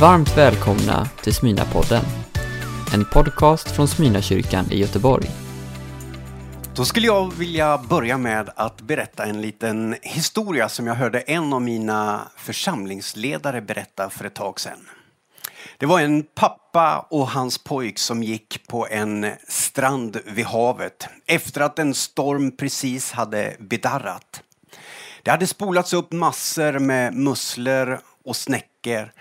Varmt välkomna till Smyna-podden. En podcast från Smyna-kyrkan i Göteborg. Då skulle jag vilja börja med att berätta en liten historia som jag hörde en av mina församlingsledare berätta för ett tag sedan. Det var en pappa och hans pojk som gick på en strand vid havet efter att en storm precis hade bedarrat. Det hade spolats upp massor med musslor och snäckor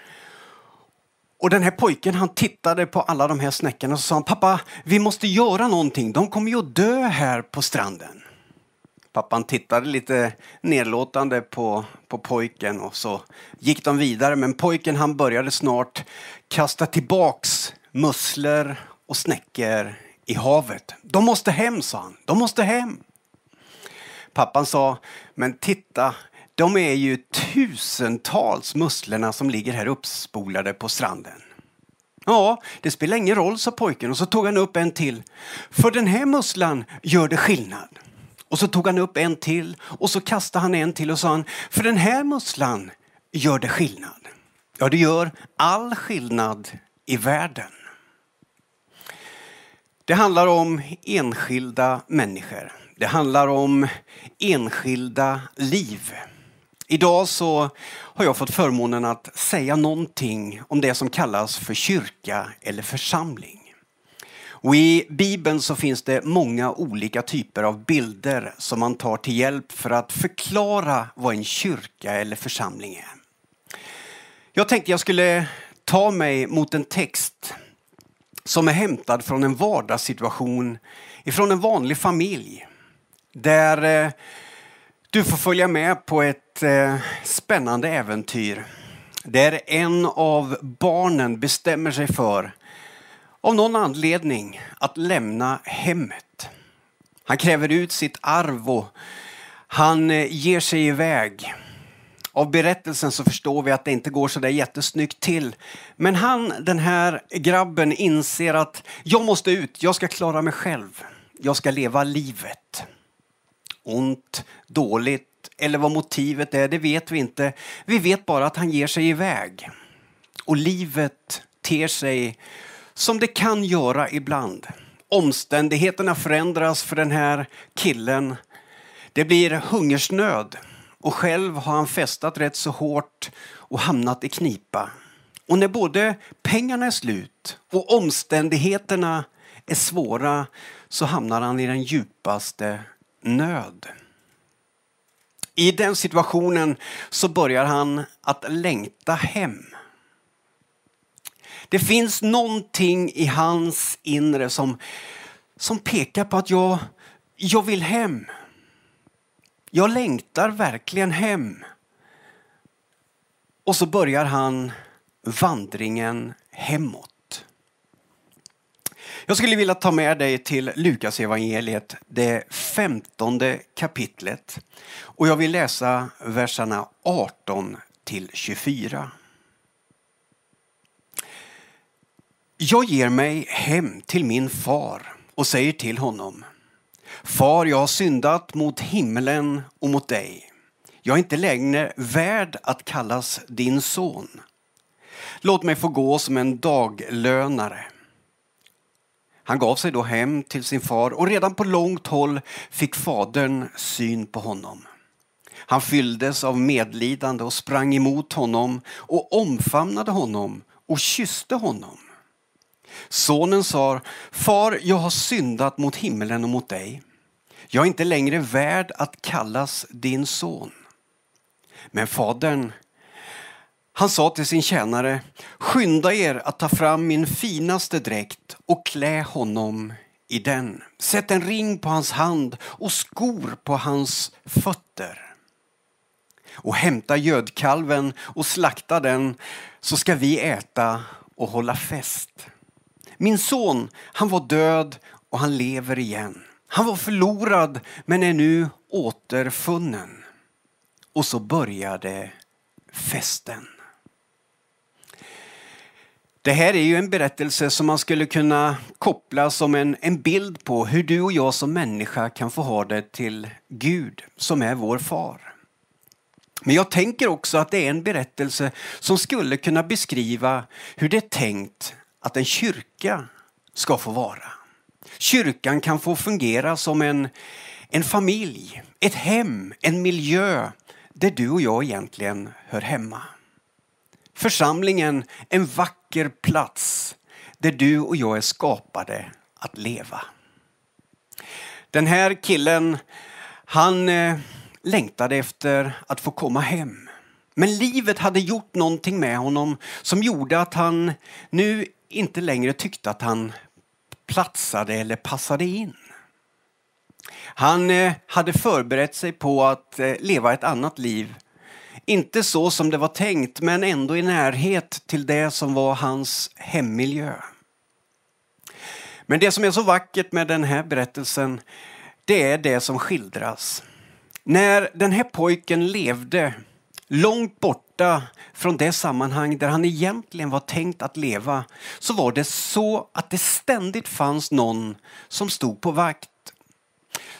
och den här pojken han tittade på alla de här snäckorna och sa pappa, vi måste göra någonting. De kommer ju att dö här på stranden. Pappan tittade lite nedlåtande på, på pojken och så gick de vidare. Men pojken han började snart kasta tillbaks musslor och snäckor i havet. De måste hem, sa han. De måste hem. Pappan sa, men titta, de är ju tusentals musslorna som ligger här uppspolade på stranden. Ja, det spelar ingen roll, sa pojken och så tog han upp en till. För den här musslan gör det skillnad. Och så tog han upp en till och så kastade han en till och sa han, för den här musslan gör det skillnad. Ja, det gör all skillnad i världen. Det handlar om enskilda människor. Det handlar om enskilda liv. Idag så har jag fått förmånen att säga någonting om det som kallas för kyrka eller församling. Och I Bibeln så finns det många olika typer av bilder som man tar till hjälp för att förklara vad en kyrka eller församling är. Jag tänkte jag skulle ta mig mot en text som är hämtad från en vardagssituation ifrån en vanlig familj. Där eh, du får följa med på ett eh, spännande äventyr där en av barnen bestämmer sig för, av någon anledning, att lämna hemmet. Han kräver ut sitt arv och han eh, ger sig iväg. Av berättelsen så förstår vi att det inte går så där jättesnyggt till. Men han, den här grabben, inser att jag måste ut, jag ska klara mig själv. Jag ska leva livet ont, dåligt eller vad motivet är, det vet vi inte. Vi vet bara att han ger sig iväg. Och livet ter sig som det kan göra ibland. Omständigheterna förändras för den här killen. Det blir hungersnöd och själv har han festat rätt så hårt och hamnat i knipa. Och när både pengarna är slut och omständigheterna är svåra så hamnar han i den djupaste nöd. I den situationen så börjar han att längta hem. Det finns någonting i hans inre som, som pekar på att jag, jag vill hem. Jag längtar verkligen hem. Och så börjar han vandringen hemåt. Jag skulle vilja ta med dig till Lukas evangeliet, det femtonde kapitlet. Och jag vill läsa verserna 18 till 24. Jag ger mig hem till min far och säger till honom Far, jag har syndat mot himlen och mot dig. Jag är inte längre värd att kallas din son. Låt mig få gå som en daglönare. Han gav sig då hem till sin far och redan på långt håll fick fadern syn på honom. Han fylldes av medlidande och sprang emot honom och omfamnade honom och kysste honom. Sonen sa, Far, jag har syndat mot himlen och mot dig. Jag är inte längre värd att kallas din son. Men fadern han sa till sin tjänare, skynda er att ta fram min finaste dräkt och klä honom i den. Sätt en ring på hans hand och skor på hans fötter. Och hämta gödkalven och slakta den så ska vi äta och hålla fest. Min son, han var död och han lever igen. Han var förlorad men är nu återfunnen. Och så började festen. Det här är ju en berättelse som man skulle kunna koppla som en, en bild på hur du och jag som människa kan få ha det till Gud som är vår far. Men jag tänker också att det är en berättelse som skulle kunna beskriva hur det är tänkt att en kyrka ska få vara. Kyrkan kan få fungera som en, en familj, ett hem, en miljö där du och jag egentligen hör hemma. Församlingen, en vacker vacker plats där du och jag är skapade att leva. Den här killen, han eh, längtade efter att få komma hem. Men livet hade gjort någonting med honom som gjorde att han nu inte längre tyckte att han platsade eller passade in. Han eh, hade förberett sig på att eh, leva ett annat liv. Inte så som det var tänkt, men ändå i närhet till det som var hans hemmiljö. Men det som är så vackert med den här berättelsen, det är det som skildras. När den här pojken levde långt borta från det sammanhang där han egentligen var tänkt att leva så var det så att det ständigt fanns någon som stod på vakt.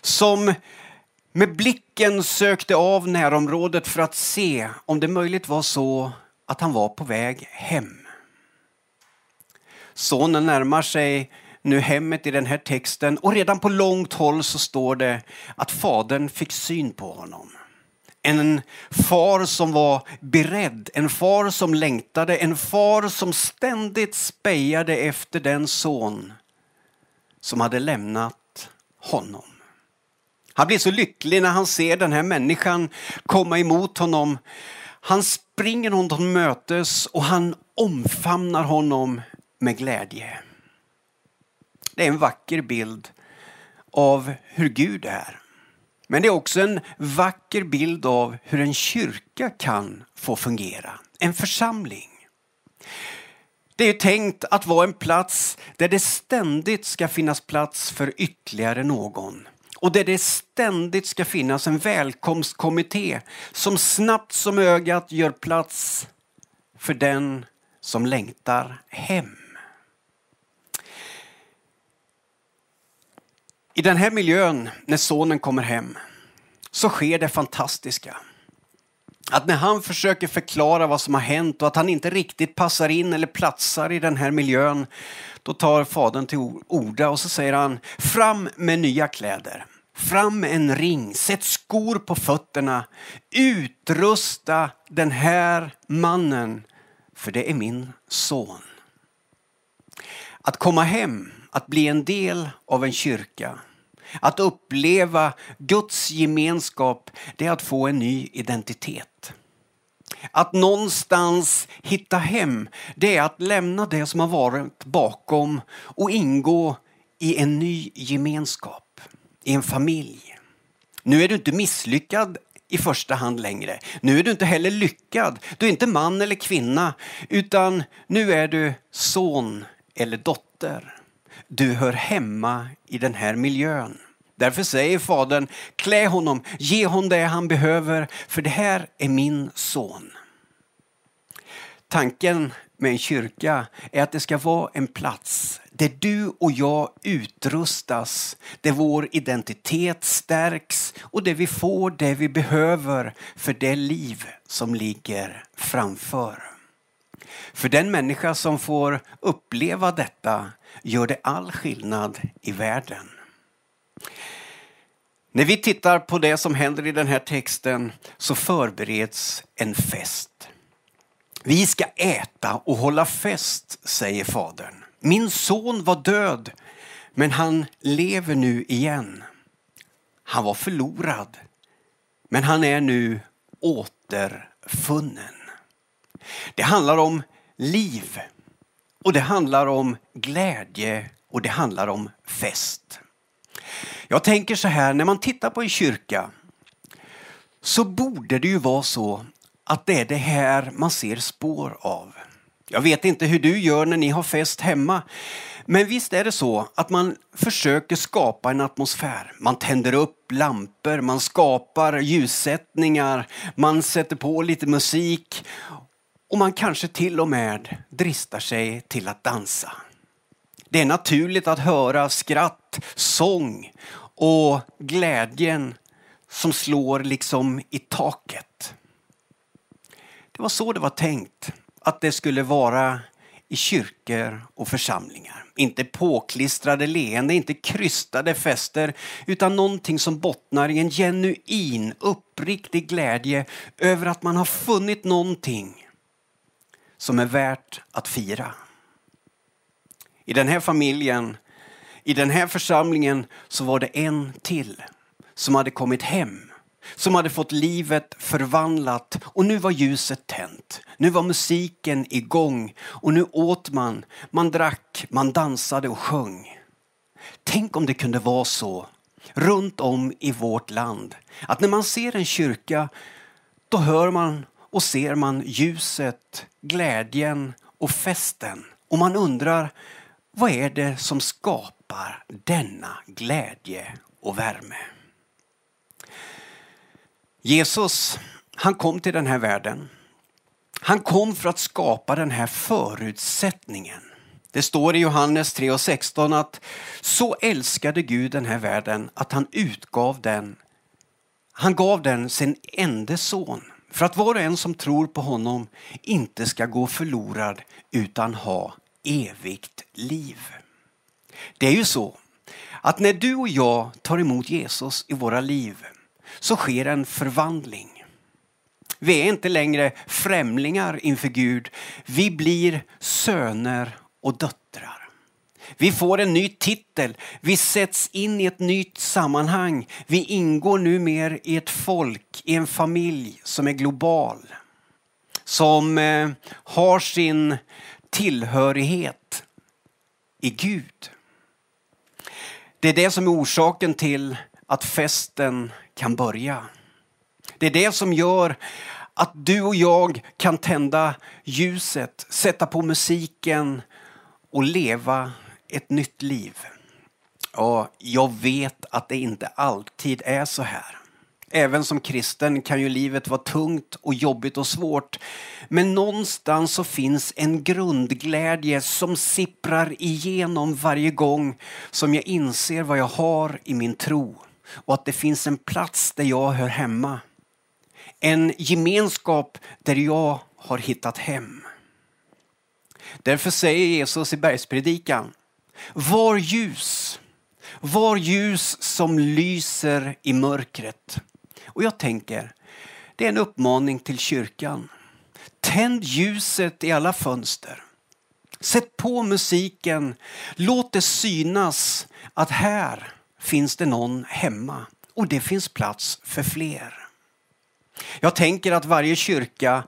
Som med blicken sökte av närområdet för att se om det möjligt var så att han var på väg hem. Sonen närmar sig nu hemmet i den här texten och redan på långt håll så står det att fadern fick syn på honom. En far som var beredd, en far som längtade, en far som ständigt spejade efter den son som hade lämnat honom. Han blir så lycklig när han ser den här människan komma emot honom. Han springer honom mötes och han omfamnar honom med glädje. Det är en vacker bild av hur Gud är. Men det är också en vacker bild av hur en kyrka kan få fungera. En församling. Det är tänkt att vara en plats där det ständigt ska finnas plats för ytterligare någon. Och där det ständigt ska finnas en välkomstkommitté som snabbt som ögat gör plats för den som längtar hem. I den här miljön, när sonen kommer hem, så sker det fantastiska. Att när han försöker förklara vad som har hänt och att han inte riktigt passar in eller platsar i den här miljön, då tar fadern till orda och så säger han fram med nya kläder. Fram med en ring, sätt skor på fötterna, utrusta den här mannen, för det är min son. Att komma hem, att bli en del av en kyrka, att uppleva Guds gemenskap, det är att få en ny identitet. Att någonstans hitta hem, det är att lämna det som har varit bakom och ingå i en ny gemenskap, i en familj. Nu är du inte misslyckad i första hand längre. Nu är du inte heller lyckad. Du är inte man eller kvinna, utan nu är du son eller dotter. Du hör hemma i den här miljön. Därför säger fadern, klä honom, ge honom det han behöver, för det här är min son. Tanken med en kyrka är att det ska vara en plats där du och jag utrustas, där vår identitet stärks och där vi får det vi behöver för det liv som ligger framför. För den människa som får uppleva detta gör det all skillnad i världen. När vi tittar på det som händer i den här texten så förbereds en fest. Vi ska äta och hålla fest, säger fadern. Min son var död, men han lever nu igen. Han var förlorad, men han är nu återfunnen. Det handlar om liv och det handlar om glädje och det handlar om fest. Jag tänker så här, när man tittar på en kyrka så borde det ju vara så att det är det här man ser spår av. Jag vet inte hur du gör när ni har fest hemma. Men visst är det så att man försöker skapa en atmosfär. Man tänder upp lampor, man skapar ljussättningar, man sätter på lite musik och man kanske till och med dristar sig till att dansa. Det är naturligt att höra skratt, sång och glädjen som slår liksom i taket. Det var så det var tänkt att det skulle vara i kyrkor och församlingar. Inte påklistrade leende, inte krystade fester, utan någonting som bottnar i en genuin, uppriktig glädje över att man har funnit någonting som är värt att fira. I den här familjen, i den här församlingen så var det en till som hade kommit hem som hade fått livet förvandlat och nu var ljuset tänt. Nu var musiken igång och nu åt man, man drack, man dansade och sjöng. Tänk om det kunde vara så runt om i vårt land att när man ser en kyrka då hör man och ser man ljuset, glädjen och festen och man undrar vad är det som skapar denna glädje och värme? Jesus, han kom till den här världen. Han kom för att skapa den här förutsättningen. Det står i Johannes 3.16 att så älskade Gud den här världen att han utgav den. Han gav den sin enda son för att var och en som tror på honom inte ska gå förlorad utan ha evigt liv. Det är ju så att när du och jag tar emot Jesus i våra liv så sker en förvandling. Vi är inte längre främlingar inför Gud. Vi blir söner och döttrar. Vi får en ny titel. Vi sätts in i ett nytt sammanhang. Vi ingår nu mer i ett folk, i en familj som är global. Som eh, har sin tillhörighet i Gud. Det är det som är orsaken till att festen kan börja. Det är det som gör att du och jag kan tända ljuset, sätta på musiken och leva ett nytt liv. Och jag vet att det inte alltid är så här. Även som kristen kan ju livet vara tungt och jobbigt och svårt. Men någonstans så finns en grundglädje som sipprar igenom varje gång som jag inser vad jag har i min tro och att det finns en plats där jag hör hemma. En gemenskap där jag har hittat hem. Därför säger Jesus i bergspredikan, var ljus, var ljus som lyser i mörkret. Och jag tänker, det är en uppmaning till kyrkan. Tänd ljuset i alla fönster. Sätt på musiken, låt det synas att här finns det någon hemma och det finns plats för fler. Jag tänker att varje kyrka,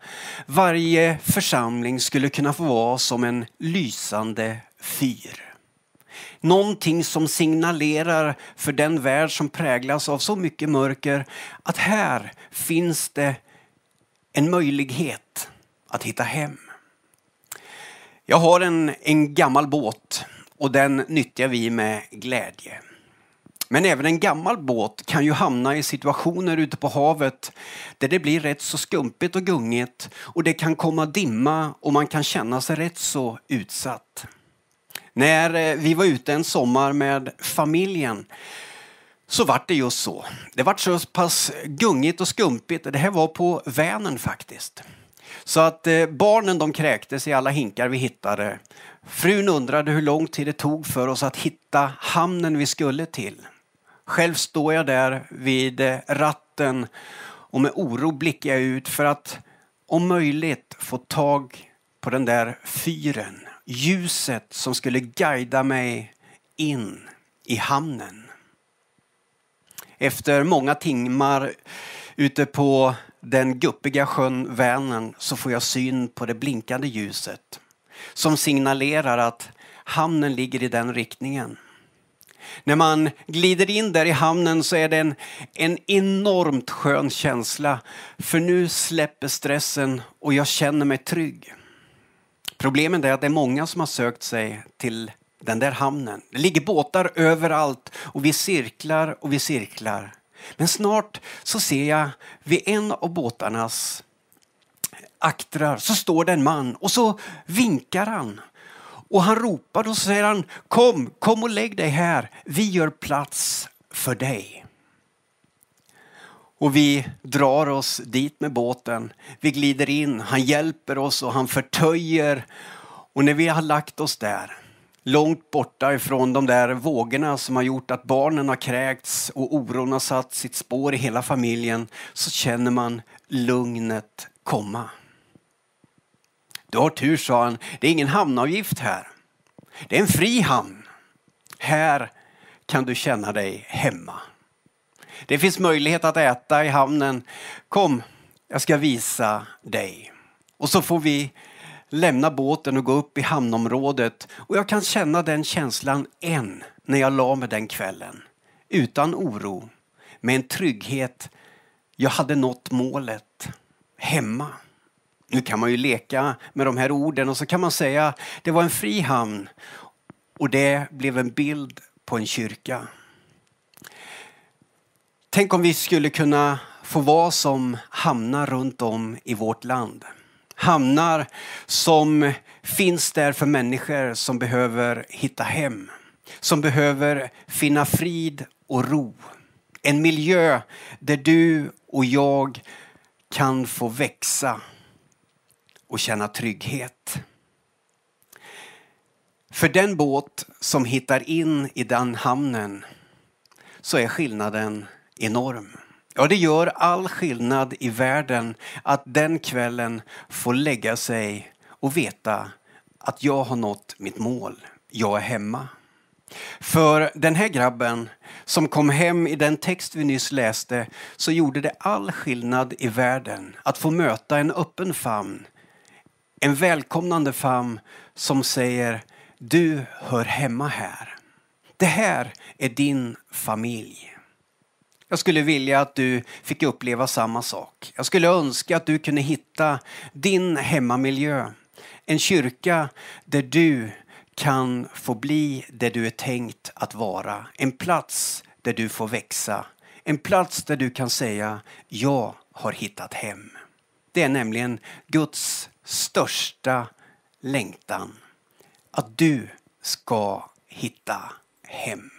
varje församling skulle kunna få vara som en lysande fyr. Någonting som signalerar för den värld som präglas av så mycket mörker att här finns det en möjlighet att hitta hem. Jag har en, en gammal båt och den nyttjar vi med glädje. Men även en gammal båt kan ju hamna i situationer ute på havet där det blir rätt så skumpigt och gungigt och det kan komma dimma och man kan känna sig rätt så utsatt. När eh, vi var ute en sommar med familjen så vart det just så. Det vart så pass gungigt och skumpigt. Det här var på Vänern faktiskt. Så att eh, barnen de kräktes i alla hinkar vi hittade. Frun undrade hur lång tid det tog för oss att hitta hamnen vi skulle till. Själv står jag där vid eh, ratten och med oro blickar jag ut för att om möjligt få tag på den där fyren. Ljuset som skulle guida mig in i hamnen. Efter många timmar ute på den guppiga sjön Vänern så får jag syn på det blinkande ljuset som signalerar att hamnen ligger i den riktningen. När man glider in där i hamnen så är det en, en enormt skön känsla. För nu släpper stressen och jag känner mig trygg. Problemet är att det är många som har sökt sig till den där hamnen. Det ligger båtar överallt och vi cirklar och vi cirklar. Men snart så ser jag vid en av båtarnas aktrar så står det en man och så vinkar han och han ropar och säger han kom, kom och lägg dig här. Vi gör plats för dig. Och vi drar oss dit med båten. Vi glider in, han hjälper oss och han förtöjer. Och när vi har lagt oss där, långt borta ifrån de där vågorna som har gjort att barnen har kräkts och oron har satt sitt spår i hela familjen, så känner man lugnet komma. Du har tur, sa han. Det är ingen hamnavgift här. Det är en fri hamn. Här kan du känna dig hemma. Det finns möjlighet att äta i hamnen. Kom, jag ska visa dig. Och så får vi lämna båten och gå upp i hamnområdet. Och jag kan känna den känslan än när jag la mig den kvällen. Utan oro, med en trygghet. Jag hade nått målet hemma. Nu kan man ju leka med de här orden och så kan man säga det var en fri hamn och det blev en bild på en kyrka. Tänk om vi skulle kunna få vara som hamnar runt om i vårt land. Hamnar som finns där för människor som behöver hitta hem. Som behöver finna frid och ro. En miljö där du och jag kan få växa och känna trygghet. För den båt som hittar in i den hamnen så är skillnaden enorm. Ja, det gör all skillnad i världen att den kvällen få lägga sig och veta att jag har nått mitt mål. Jag är hemma. För den här grabben som kom hem i den text vi nyss läste så gjorde det all skillnad i världen att få möta en öppen famn. En välkomnande famn som säger du hör hemma här. Det här är din familj. Jag skulle vilja att du fick uppleva samma sak. Jag skulle önska att du kunde hitta din hemmamiljö. En kyrka där du kan få bli det du är tänkt att vara. En plats där du får växa. En plats där du kan säga jag har hittat hem. Det är nämligen Guds största längtan. Att du ska hitta hem.